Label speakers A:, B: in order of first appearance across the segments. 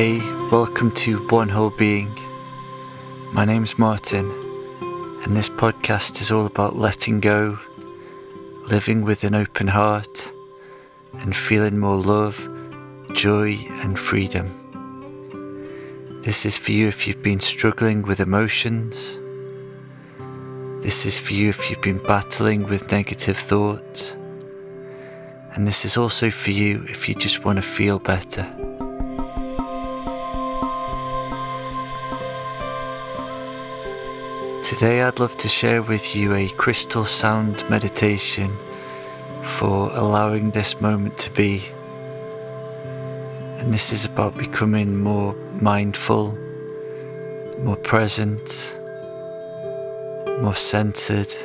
A: Hey, welcome to One Whole Being. My name's Martin, and this podcast is all about letting go, living with an open heart, and feeling more love, joy, and freedom. This is for you if you've been struggling with emotions. This is for you if you've been battling with negative thoughts. And this is also for you if you just want to feel better. Today, I'd love to share with you a crystal sound meditation for allowing this moment to be. And this is about becoming more mindful, more present, more centered,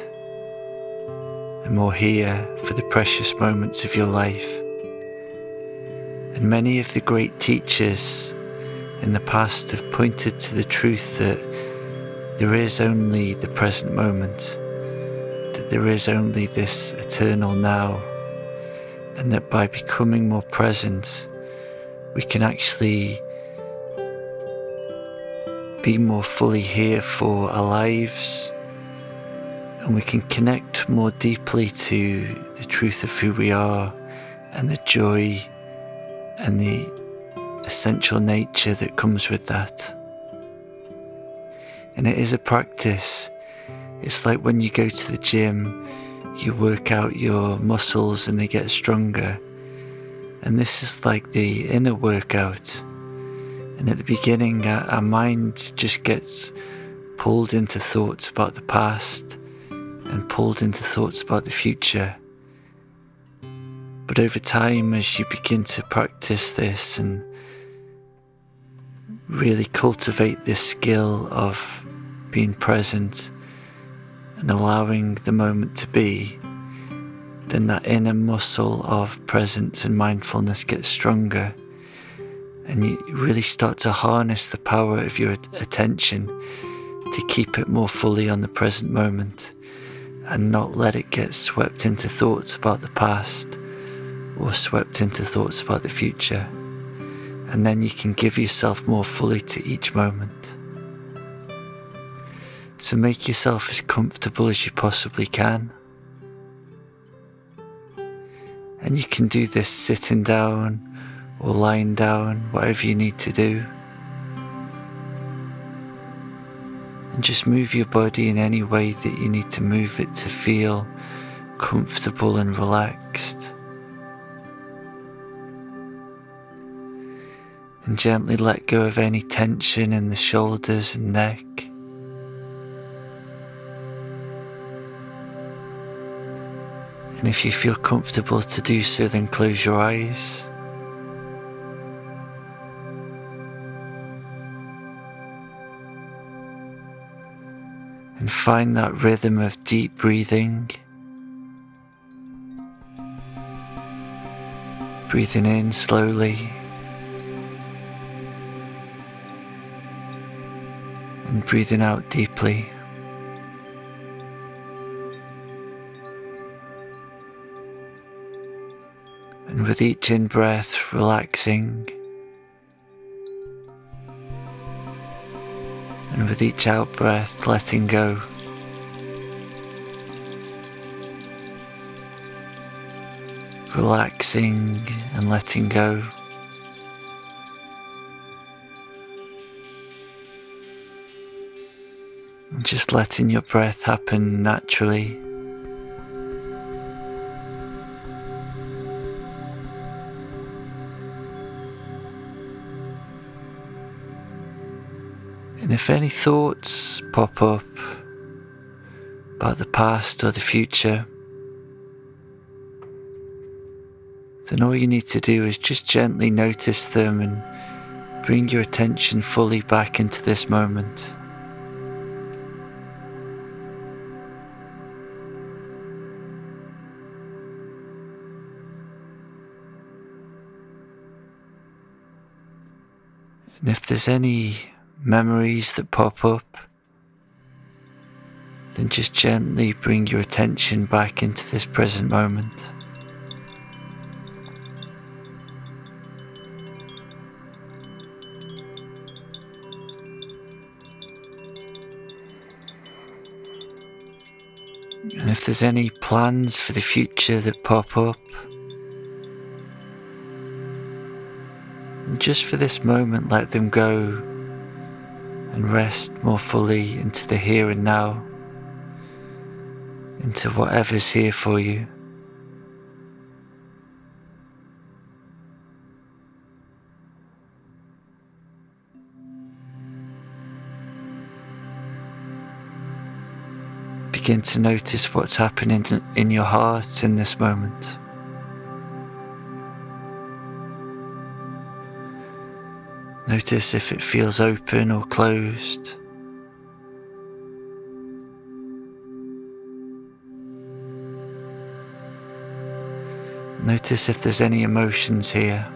A: and more here for the precious moments of your life. And many of the great teachers in the past have pointed to the truth that there is only the present moment, that there is only this eternal now, and that by becoming more present, we can actually be more fully here for our lives and we can connect more deeply to the truth of who we are and the joy and the essential nature that comes with that. And it is a practice. It's like when you go to the gym, you work out your muscles and they get stronger. And this is like the inner workout. And at the beginning, our, our mind just gets pulled into thoughts about the past and pulled into thoughts about the future. But over time, as you begin to practice this and really cultivate this skill of being present and allowing the moment to be, then that inner muscle of presence and mindfulness gets stronger. And you really start to harness the power of your attention to keep it more fully on the present moment and not let it get swept into thoughts about the past or swept into thoughts about the future. And then you can give yourself more fully to each moment. So make yourself as comfortable as you possibly can. And you can do this sitting down or lying down, whatever you need to do. And just move your body in any way that you need to move it to feel comfortable and relaxed. And gently let go of any tension in the shoulders and neck. And if you feel comfortable to do so, then close your eyes. And find that rhythm of deep breathing. Breathing in slowly. And breathing out deeply. and with each in breath relaxing, and with each out breath letting go. Relaxing and letting go. Just letting your breath happen naturally. And if any thoughts pop up about the past or the future, then all you need to do is just gently notice them and bring your attention fully back into this moment. And if there's any memories that pop up, then just gently bring your attention back into this present moment. And if there's any plans for the future that pop up, and just for this moment, let them go and rest more fully into the here and now, into whatever's here for you. begin to notice what's happening in your heart in this moment. Notice if it feels open or closed. Notice if there's any emotions here.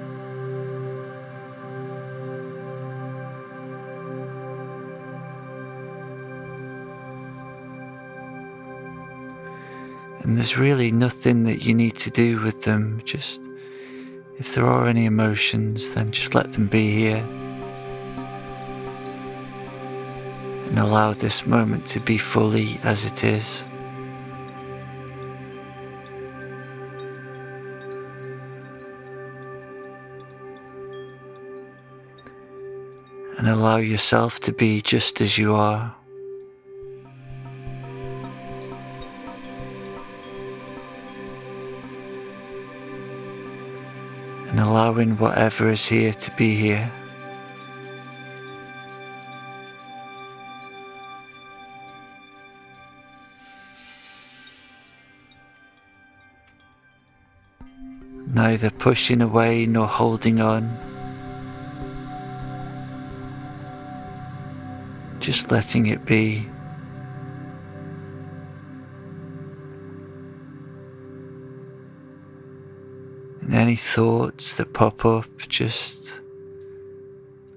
A: And there's really nothing that you need to do with them. Just if there are any emotions, then just let them be here. And allow this moment to be fully as it is. And allow yourself to be just as you are. and allowing whatever is here to be here. Neither pushing away nor holding on. Just letting it be. And any thoughts that pop up, just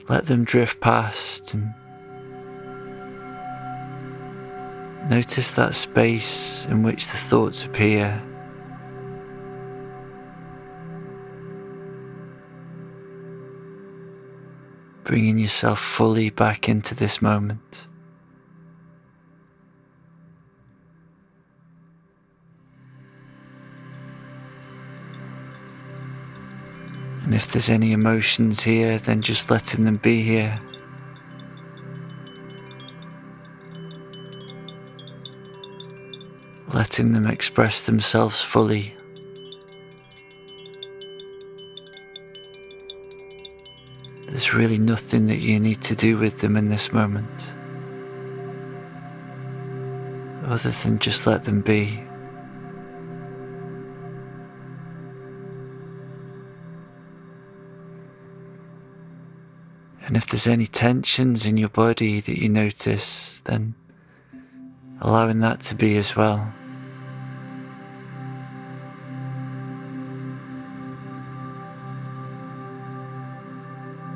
A: let them drift past and notice that space in which the thoughts appear. Bringing yourself fully back into this moment. And if there's any emotions here, then just letting them be here. Letting them express themselves fully. There's really nothing that you need to do with them in this moment, other than just let them be. And if there's any tensions in your body that you notice, then allowing that to be as well.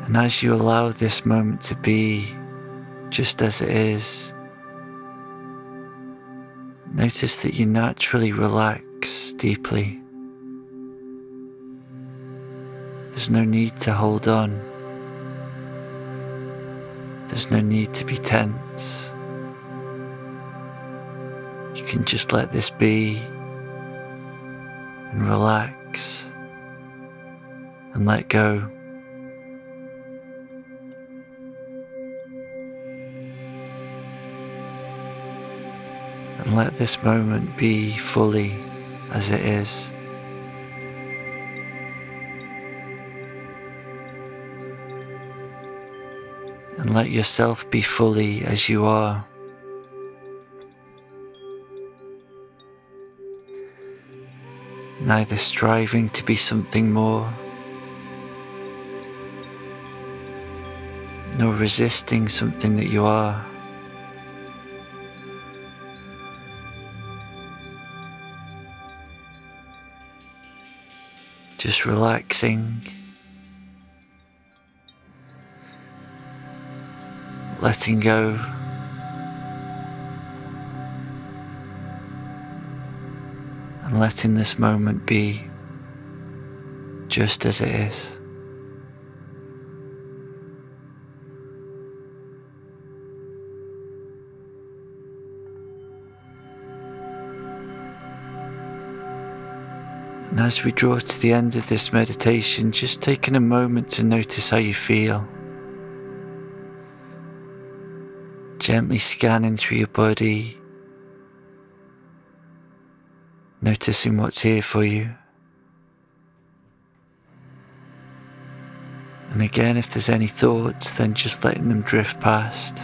A: And as you allow this moment to be just as it is, notice that you naturally relax deeply. There's no need to hold on. There's no need to be tense. You can just let this be and relax and let go. And let this moment be fully as it is. and let yourself be fully as you are. Neither striving to be something more, nor resisting something that you are. Just relaxing letting go. And letting this moment be just as it is. And as we draw to the end of this meditation, just taking a moment to notice how you feel. Gently scanning through your body, noticing what's here for you. And again, if there's any thoughts, then just letting them drift past.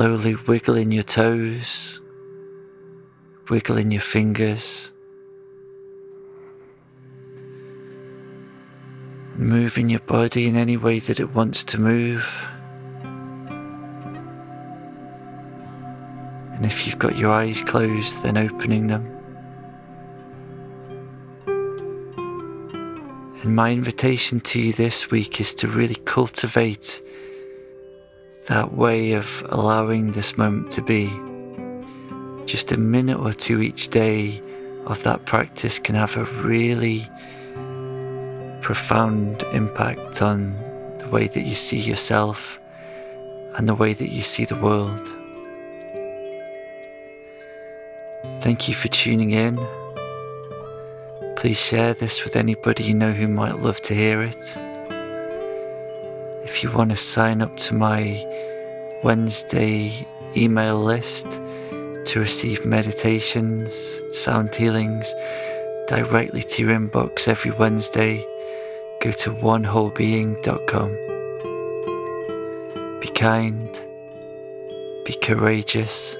A: Slowly wiggling your toes, wiggling your fingers, moving your body in any way that it wants to move. And if you've got your eyes closed, then opening them. And my invitation to you this week is to really cultivate that way of allowing this moment to be. Just a minute or two each day of that practice can have a really profound impact on the way that you see yourself and the way that you see the world. Thank you for tuning in. Please share this with anybody you know who might love to hear it. If you want to sign up to my Wednesday email list to receive meditations, sound healings directly to your inbox every Wednesday, go to onewholebeing.com. Be kind, be courageous,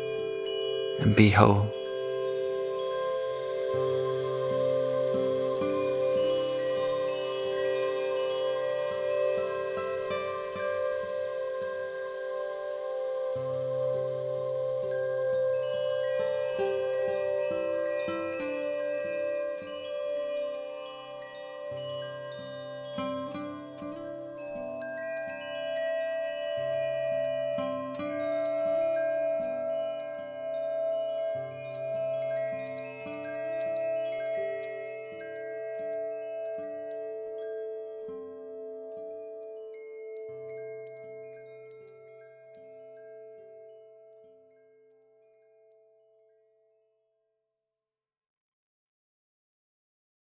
A: and be whole.